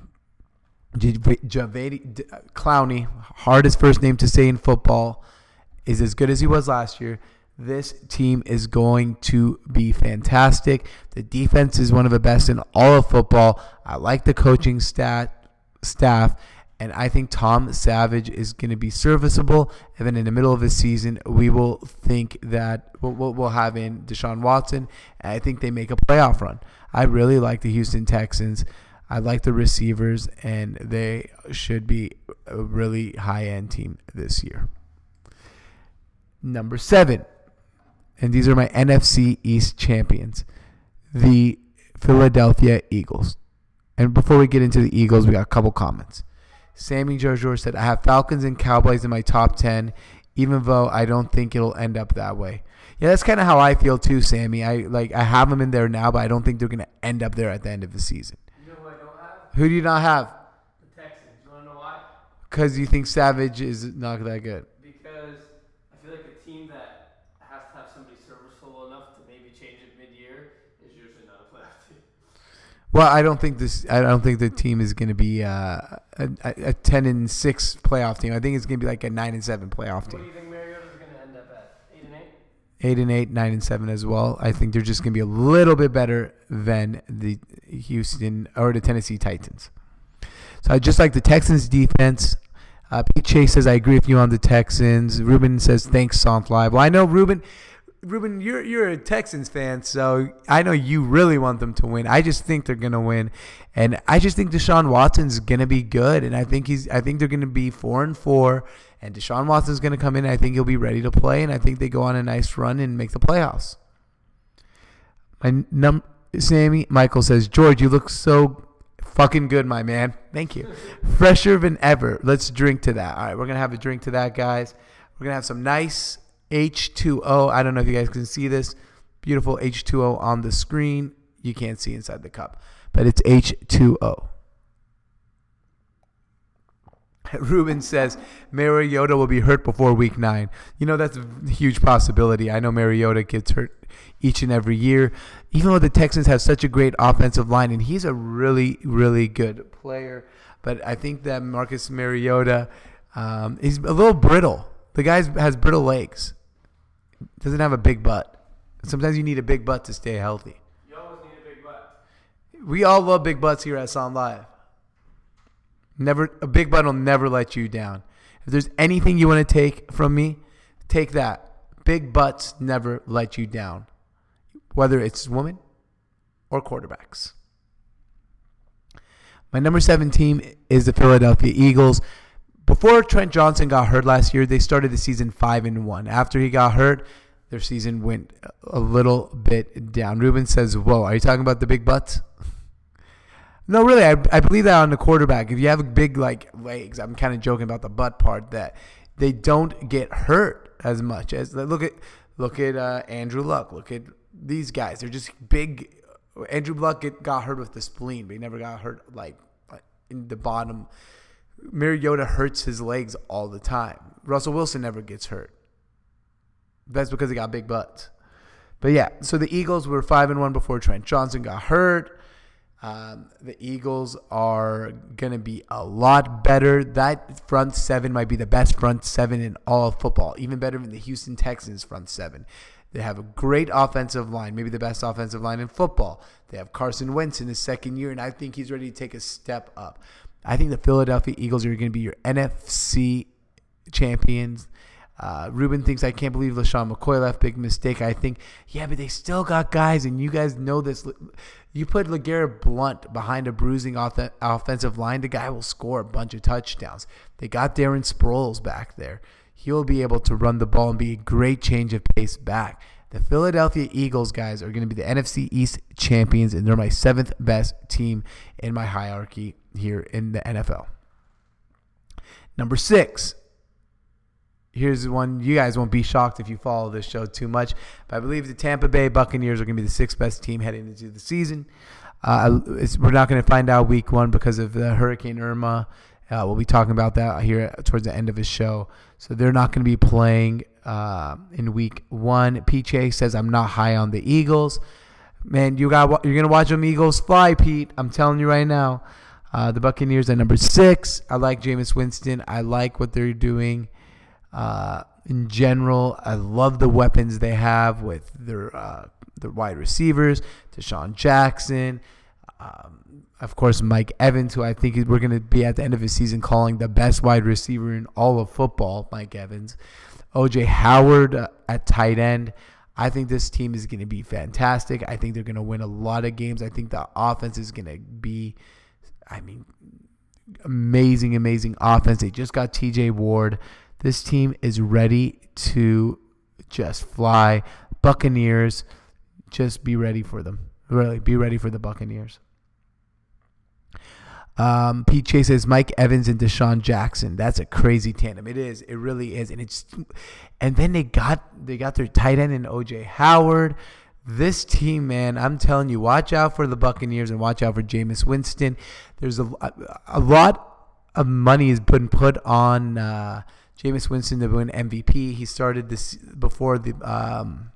Jadeveon Clowney, hardest first name to say in football, is as good as he was last year. This team is going to be fantastic. The defense is one of the best in all of football. I like the coaching stat staff, and I think Tom Savage is going to be serviceable. And then in the middle of the season, we will think that we'll, we'll have in Deshaun Watson, and I think they make a playoff run. I really like the Houston Texans. I like the receivers, and they should be a really high end team this year. Number seven, and these are my NFC East champions, the Philadelphia Eagles. And before we get into the Eagles, we got a couple comments. Sammy Jarjour said, I have Falcons and Cowboys in my top 10, even though I don't think it'll end up that way. Yeah, that's kind of how I feel too, Sammy. I like I have them in there now, but I don't think they're going to end up there at the end of the season. You know who I don't have? Who do you not have? The Texans. You want to know why? Because you think Savage is not that good. Because I feel like a team that has to have somebody serviceable enough to maybe change it mid-year is usually not a playoff team. Well, I don't think this. I don't think the team is going to be uh, a, a ten and six playoff team. I think it's going to be like a nine and seven playoff What do team. you think Mariota's going to end up at? Eight and eight. eight and eight, nine and seven as well. I think they're just going to be a little bit better than the Houston or the Tennessee Titans. So I just like the Texans defense. Uh, Pete Chase says I agree with you on the Texans. Ruben says thanks, SONT Live. Well, I know Ruben. Ruben, you're you're a Texans fan, so I know you really want them to win. I just think they're gonna win, and I just think Deshaun Watson's gonna be good, and I think he's I think they're gonna be four and four, and Deshaun Watson's gonna come in. I think he'll be ready to play, and I think they go on a nice run and make the playoffs. My num Sammy Michael says George, you look so fucking good, my man. Thank you. Fresher than ever. Let's drink to that. All right, we're gonna have a drink to that, guys. We're gonna have some nice H2O. I don't know if you guys can see this. Beautiful H2O on the screen. You can't see inside the cup, but it's H2O. Ruben says Mariota will be hurt before week nine. You know, that's a huge possibility. I know Mariota gets hurt each and every year, even though the Texans have such a great offensive line, and he's a really, really good player. But I think that Marcus Mariota, um, he's a little brittle. The guy has brittle legs, doesn't have a big butt. Sometimes you need a big butt to stay healthy. You always need a big butt. We all love big butts here at SONT Live. Never a big butt will never let you down. If there's anything you want to take from me, take that. Big butts never let you down. Whether it's women or quarterbacks. My number seven team is the Philadelphia Eagles. Before Trent Johnson got hurt last year, they started the season five and one. After he got hurt, their season went a little bit down. Ruben says, "Whoa, are you talking about the big butts?" No, really, I, I believe that on the quarterback. If you have big like legs, I'm kind of joking about the butt part that they don't get hurt as much as look at look at uh, Andrew Luck. Look at these guys; they're just big. Andrew Luck get, got hurt with the spleen, but he never got hurt like in the bottom. Mariota hurts his legs all the time. Russell Wilson never gets hurt. That's because he got big butts. But yeah, so the Eagles were five and one before Trent Johnson got hurt. Um, the Eagles are to be a lot better. That front seven might be the best front seven in all of football, even better than the Houston Texans front seven. They have a great offensive line, maybe the best offensive line in football. They have Carson Wentz in his second year, and I think he's ready to take a step up. I think the Philadelphia Eagles are going to be your NFC champions. Uh, Ruben thinks I can't believe LeSean McCoy left. Big mistake. I think, yeah, but they still got guys, and you guys know this. You put LeGarrette Blunt behind a bruising off offensive line, the guy will score a bunch of touchdowns. They got Darren Sproles back there. He'll be able to run the ball and be a great change of pace back. The Philadelphia Eagles guys are going to be the NFC East champions, and they're my seventh best team in my hierarchy here in the NFL. Number six, here's one you guys won't be shocked if you follow this show too much. But I believe the Tampa Bay Buccaneers are going to be the sixth best team heading into the season. Uh, we're not going to find out week one because of the Hurricane Irma. Uh, we'll be talking about that here towards the end of his show. So they're not going to be playing uh, in week one. PJ says I'm not high on the Eagles. Man, you got you're gonna watch them Eagles fly, Pete. I'm telling you right now. Uh, the Buccaneers at number six. I like Jameis Winston. I like what they're doing. Uh, in general, I love the weapons they have with their uh, wide receivers, DeSean Jackson, um, of course Mike Evans, who I think we're going to be at the end of his season calling the best wide receiver in all of football. Mike Evans, OJ Howard uh, at tight end. I think this team is going to be fantastic. I think they're going to win a lot of games. I think the offense is going to be, I mean, amazing, amazing offense. They just got TJ Ward. This team is ready to just fly. Buccaneers, just be ready for them. Really, be ready for the Buccaneers. Um, Pete Chase says Mike Evans and DeSean Jackson. That's a crazy tandem. It is. It really is. And it's and then they got they got their tight end in OJ Howard. This team, man, I'm telling you, watch out for the Buccaneers and watch out for Jameis Winston. There's a, a lot of money has been put on uh, Jameis Winston to win MVP. He started this before the um,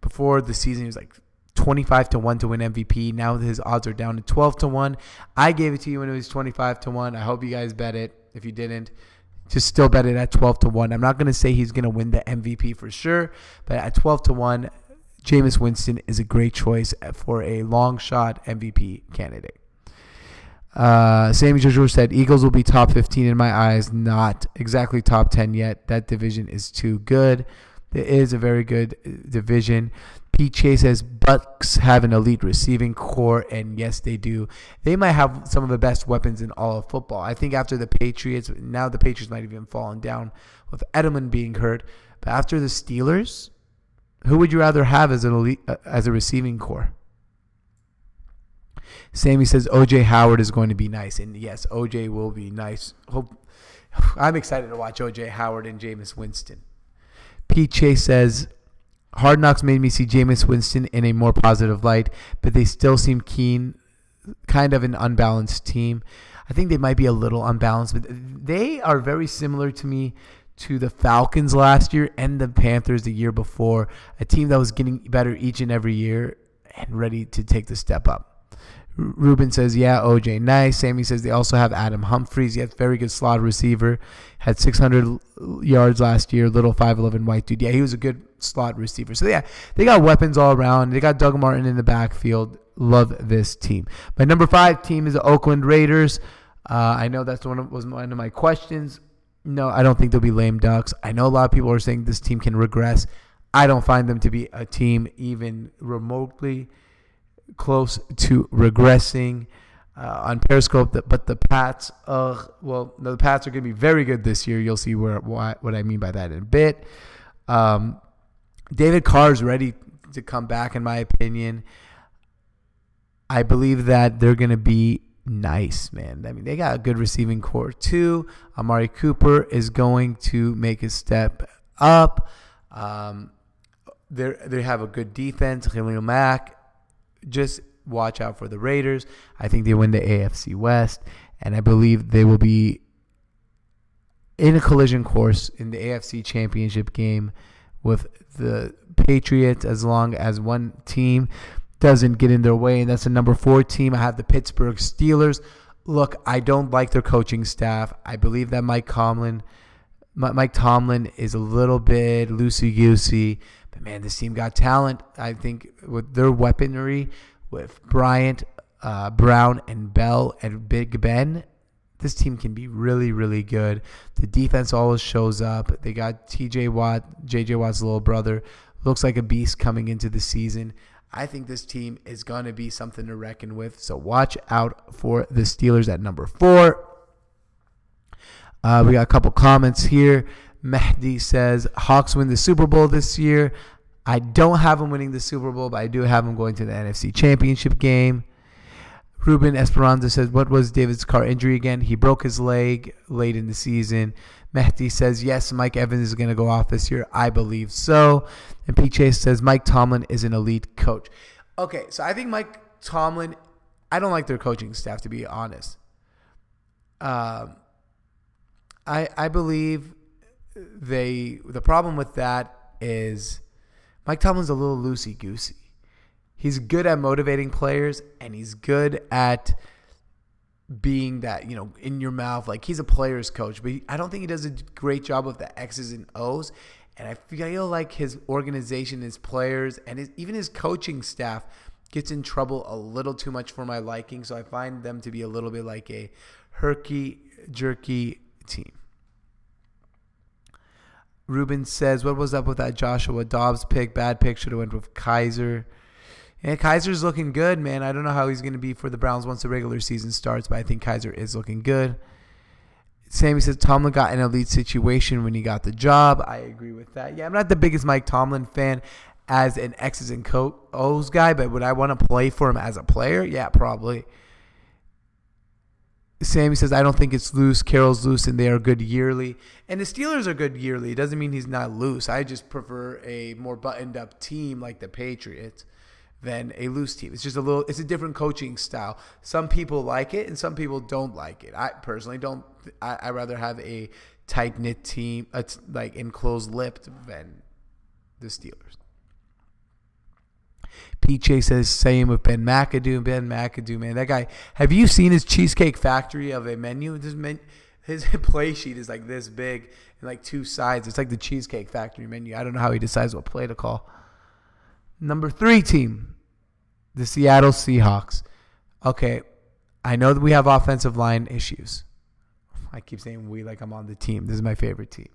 before the season. He was like 25 to 1 to win MVP. Now his odds are down to 12 to 1. I gave it to you when it was 25 to 1. I hope you guys bet it. If you didn't, just still bet it at 12 to 1. I'm not going to say he's going to win the MVP for sure, but at 12 to 1, Jameis Winston is a great choice for a long shot MVP candidate. Uh, Sammy Joshua said, Eagles will be top 15 in my eyes, not exactly top 10 yet. That division is too good. It is a very good uh, division. Chase says Bucks have an elite receiving corps, and yes, they do. They might have some of the best weapons in all of football. I think after the Patriots, now the Patriots might have even fallen down with Edelman being hurt. But after the Steelers, who would you rather have as an elite uh, as a receiving corps? Sammy says OJ Howard is going to be nice, and yes, OJ will be nice. Hope I'm excited to watch OJ Howard and Jameis Winston. Chase says Hard Knocks made me see Jameis Winston in a more positive light, but they still seem keen, kind of an unbalanced team. I think they might be a little unbalanced, but they are very similar to me to the Falcons last year and the Panthers the year before, a team that was getting better each and every year and ready to take the step up. Ruben says, yeah, OJ, nice. Sammy says they also have Adam Humphries. Yes, very good slot receiver. Had 600 yards last year. Little 5'11 white dude. Yeah, he was a good slot receiver. So, yeah, they got weapons all around. They got Doug Martin in the backfield. Love this team. My number five team is the Oakland Raiders. Uh, I know that's one of, was one of my questions. No, I don't think they'll be lame ducks. I know a lot of people are saying this team can regress. I don't find them to be a team even remotely – close to regressing uh, on Periscope. But the Pats, uh, well, no, the Pats are going to be very good this year. You'll see where what, what I mean by that in a bit. Um, David Carr is ready to come back, in my opinion. I believe that they're going to be nice, man. I mean, they got a good receiving corps too. Amari Cooper is going to make a step up. Um, they they have a good defense. Khalil Mack just watch out for the Raiders. I think they win the AFC West, and I believe they will be in a collision course in the AFC Championship game with the Patriots as long as one team doesn't get in their way. And that's the number four team. I have the Pittsburgh Steelers. Look, I don't like their coaching staff. I believe that Mike Tomlin, Mike Tomlin is a little bit loosey goosey. But man, this team got talent. I think with their weaponry, with Bryant, uh, Brown, and Bell, and Big Ben, this team can be really, really good. The defense always shows up. They got T.J. Watt, J.J. Watt's little brother, looks like a beast coming into the season. I think this team is going to be something to reckon with. So watch out for the Steelers at number four. Uh, we got a couple comments here. Mehdi says Hawks win the Super Bowl this year. I don't have them winning the Super Bowl, but I do have them going to the NFC Championship game. Ruben Esperanza says, What was David's car injury again? He broke his leg late in the season. Mehdi says, Yes, Mike Evans is going to go off this year. I believe so. And P. Chase says, Mike Tomlin is an elite coach. Okay, so I think Mike Tomlin, I don't like their coaching staff, to be honest. Um, I, I believe they the problem with that is Mike Tomlin's a little loosey goosey. He's good at motivating players and he's good at being that, you know, in your mouth. Like he's a player's coach, but he, I don't think he does a great job with the X's and O's. And I feel like his organization, his players, and his, even his coaching staff gets in trouble a little too much for my liking. So I find them to be a little bit like a herky jerky team. Ruben says, "What was up with that Joshua Dobbs pick? Bad pick. Should have went with Kizer." Eh, and Kizer's looking good, man. I don't know how he's going to be for the Browns once the regular season starts, but I think Kizer is looking good. Sammy says Tomlin got an elite situation when he got the job. I agree with that. Yeah, I'm not the biggest Mike Tomlin fan as an X's and O's guy, but would I want to play for him as a player? Yeah, probably. Sammy says, I don't think it's loose. Carroll's loose, and they are good yearly. And the Steelers are good yearly. It doesn't mean he's not loose. I just prefer a more buttoned up team like the Patriots than a loose team. It's just a little, it's a different coaching style. Some people like it, and some people don't like it. I personally don't. I, I rather have a tight knit team, it's like enclosed lipped, than the Steelers. PJ says same with Ben McAdoo. Ben McAdoo, man, that guy. Have you seen his Cheesecake Factory of a menu? Men, his play sheet is like this big and like two sides. It's like the Cheesecake Factory menu. I don't know how he decides what play to call. Number three team, the Seattle Seahawks. Okay, I know that we have offensive line issues. I keep saying we like I'm on the team. This is my favorite team.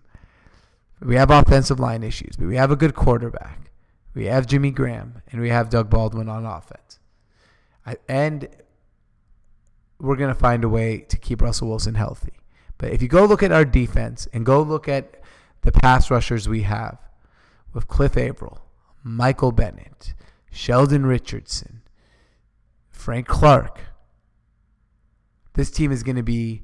We have offensive line issues, but we have a good quarterback. We have Jimmy Graham and we have Doug Baldwin on offense. I, and we're going to find a way to keep Russell Wilson healthy. But if you go look at our defense and go look at the pass rushers we have with Cliff Avril, Michael Bennett, Sheldon Richardson, Frank Clark, this team is going to be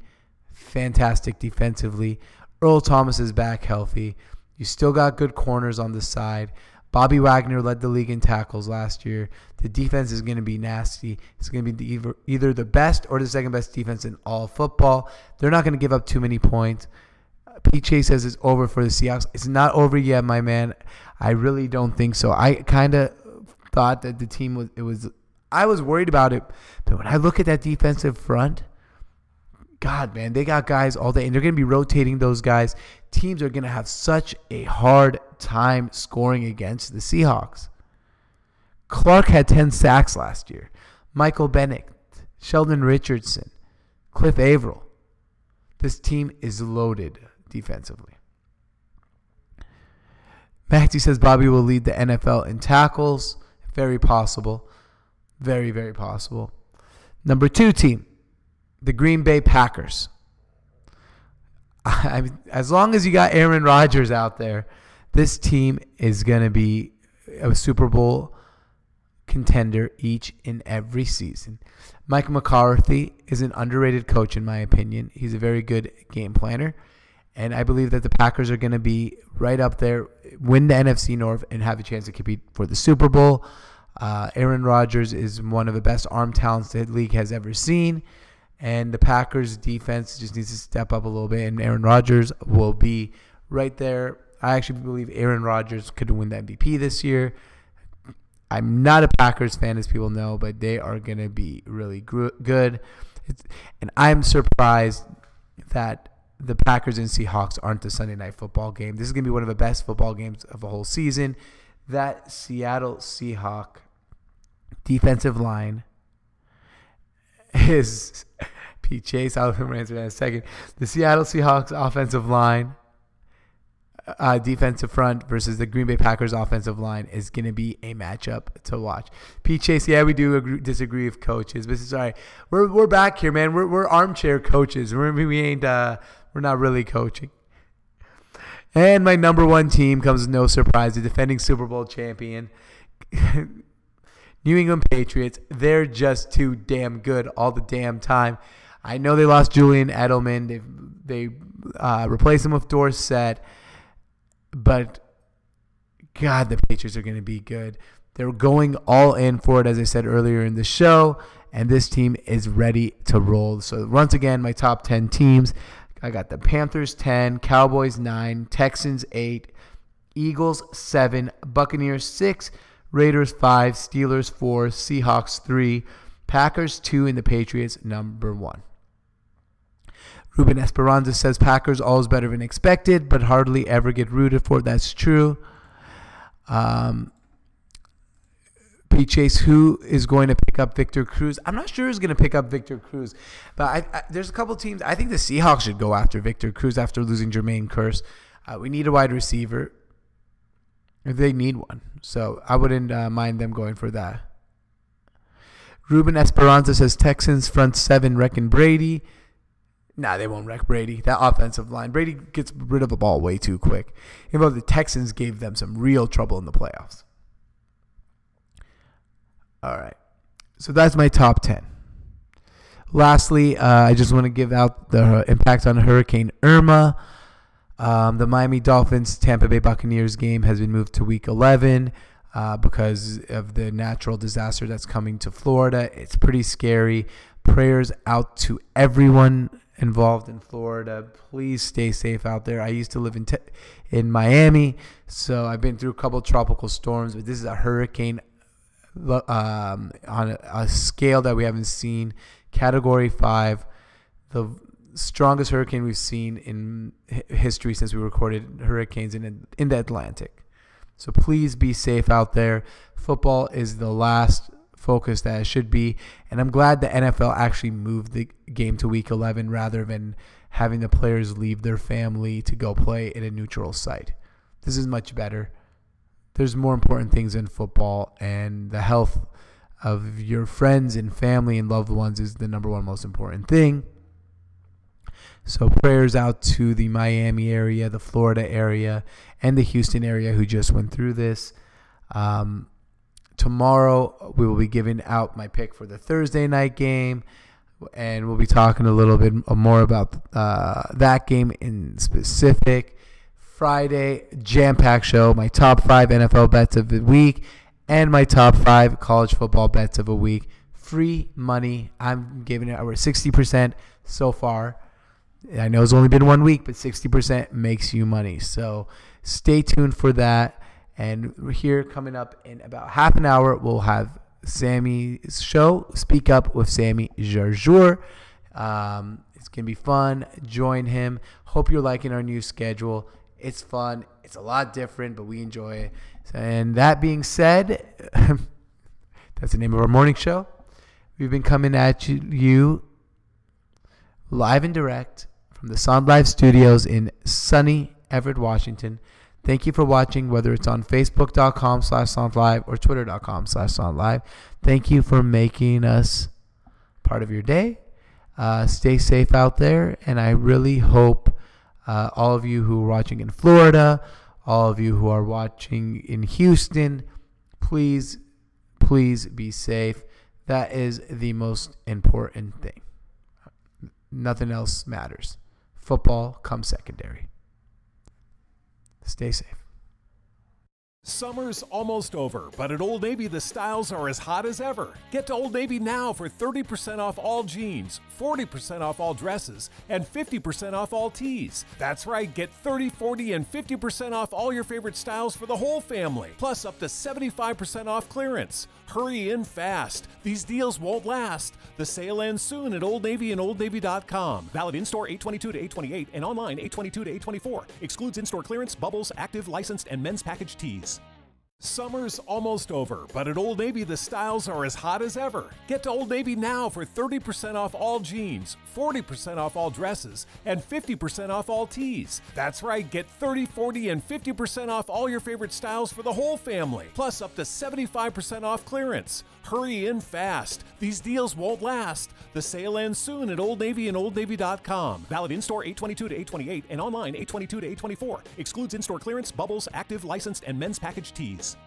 fantastic defensively. Earl Thomas is back healthy. You still got good corners on the side. Bobby Wagner led the league in tackles last year. The defense is going to be nasty. It's going to be either, either the best or the second best defense in all football. They're not going to give up too many points. Chase says it's over for the Seahawks. It's not over yet, my man. I really don't think so. I kind of thought that the team was it was I was worried about it, but when I look at that defensive front, God, man, they got guys all day, and they're going to be rotating those guys. Teams are going to have such a hard time scoring against the Seahawks. Clark had 10 sacks last year. Michael Bennett, Sheldon Richardson, Cliff Avril. This team is loaded defensively. Maxie says Bobby will lead the NFL in tackles. Very possible. Very, very possible. Number two team, the Green Bay Packers. I as long as you got Aaron Rodgers out there, this team is going to be a Super Bowl contender each and every season. Mike McCarthy is an underrated coach, in my opinion. He's a very good game planner. And I believe that the Packers are going to be right up there, win the NFC North, and have a chance to compete for the Super Bowl. Uh, Aaron Rodgers is one of the best arm talents the league has ever seen. And the Packers defense just needs to step up a little bit, and Aaron Rodgers will be right there. I actually believe Aaron Rodgers could win the MVP this year. I'm not a Packers fan, as people know, but they are going to be really good. It's, and I'm surprised that the Packers and Seahawks aren't the Sunday night football game. This is going to be one of the best football games of the whole season. That Seattle Seahawk defensive line is Pete Chase. I'll answer that in a second. The Seattle Seahawks offensive line, uh, defensive front versus the Green Bay Packers offensive line is going to be a matchup to watch. Pete Chase, yeah, we do agree, disagree with coaches, but sorry, we're we're back here, man. We're we're armchair coaches. We're, we ain't uh, we're not really coaching. And my number one team comes no surprise, the defending Super Bowl champion. New England Patriots, they're just too damn good all the damn time. I know they lost Julian Edelman. They they uh, replaced him with Dorsett, but God, the Patriots are going to be good. They're going all in for it, as I said earlier in the show, and this team is ready to roll. So once again, my top ten teams. I got the Panthers 10, Cowboys 9, Texans 8, Eagles 7, Buccaneers 6, Raiders 5, Steelers 4, Seahawks 3, Packers 2, and the Patriots number 1. Ruben Esperanza says Packers always better than expected, but hardly ever get rooted for. That's true. Um, P. Chase, who is going to pick up Victor Cruz? I'm not sure who's going to pick up Victor Cruz, but I, I, there's a couple teams. I think the Seahawks should go after Victor Cruz after losing Jermaine Kearse. Uh, we need a wide receiver. They need one. So I wouldn't uh, mind them going for that. Ruben Esperanza says Texans front seven wrecking Brady. Nah, they won't wreck Brady. That offensive line. Brady gets rid of the ball way too quick. Even though the Texans gave them some real trouble in the playoffs. All right. So that's my top 10. Lastly, uh, I just want to give out the impact on Hurricane Irma. Um, the Miami Dolphins Tampa Bay Buccaneers game has been moved to week 11 uh, because of the natural disaster that's coming to Florida. It's pretty scary. Prayers out to everyone involved in Florida. Please stay safe out there. I used to live in te- in Miami, so I've been through a couple tropical storms, but this is a hurricane um, on a, a scale that we haven't seen. Category five. The strongest hurricane we've seen in history since we recorded hurricanes in in the Atlantic. So please be safe out there. Football is the last focus that it should be, and I'm glad the NFL actually moved the game to Week 11 rather than having the players leave their family to go play in a neutral site. This is much better. There's more important things in football, and the health of your friends and family and loved ones is the number one most important thing. So prayers out to the Miami area, the Florida area, and the Houston area who just went through this. Um, tomorrow we will be giving out my pick for the Thursday night game, and we'll be talking a little bit more about uh, that game in specific. Friday jam packed show, my top five NFL bets of the week, and my top five college football bets of a week. Free money. I'm giving it over 60% so far. I know it's only been one week, but 60% makes you money. So stay tuned for that. And here coming up in about half an hour, we'll have Sammy's show, Speak Up with Sammy Jarjour. Um, it's going to be fun. Join him. Hope you're liking our new schedule. It's fun. It's a lot different, but we enjoy it. And that being said, that's the name of our morning show. We've been coming at you live and direct from the SONT Live studios in sunny Everett, Washington. Thank you for watching, whether it's on facebook.com slash sontlive or twitter.com slash sontlive. Thank you for making us part of your day. Uh, stay safe out there, and I really hope uh, all of you who are watching in Florida, all of you who are watching in Houston, please, please be safe. That is the most important thing. Nothing else matters. Football comes secondary. Stay safe. Summer's almost over, but at Old Navy the styles are as hot as ever. Get to Old Navy now for 30% off all jeans, 40% off all dresses, and 50% off all tees. That's right, get 30, 40, and 50% off all your favorite styles for the whole family, plus up to 75% off clearance. Hurry in fast. These deals won't last. The sale ends soon at Old Navy and OldNavy.com. Valid in store 822 to 828 and online 822 to 824. Excludes in store clearance, bubbles, active, licensed, and men's package tees. Summer's almost over, but at Old Navy the styles are as hot as ever. Get to Old Navy now for 30% off all jeans, 40% off all dresses, and 50% off all tees. That's right, get 30, 40, and 50% off all your favorite styles for the whole family, plus up to 75% off clearance. Hurry in fast. These deals won't last. The sale ends soon at Old Navy and OldNavy.com. Valid in store 822 to 828 and online 822 to 824. Excludes in store clearance, bubbles, active, licensed, and men's package tees.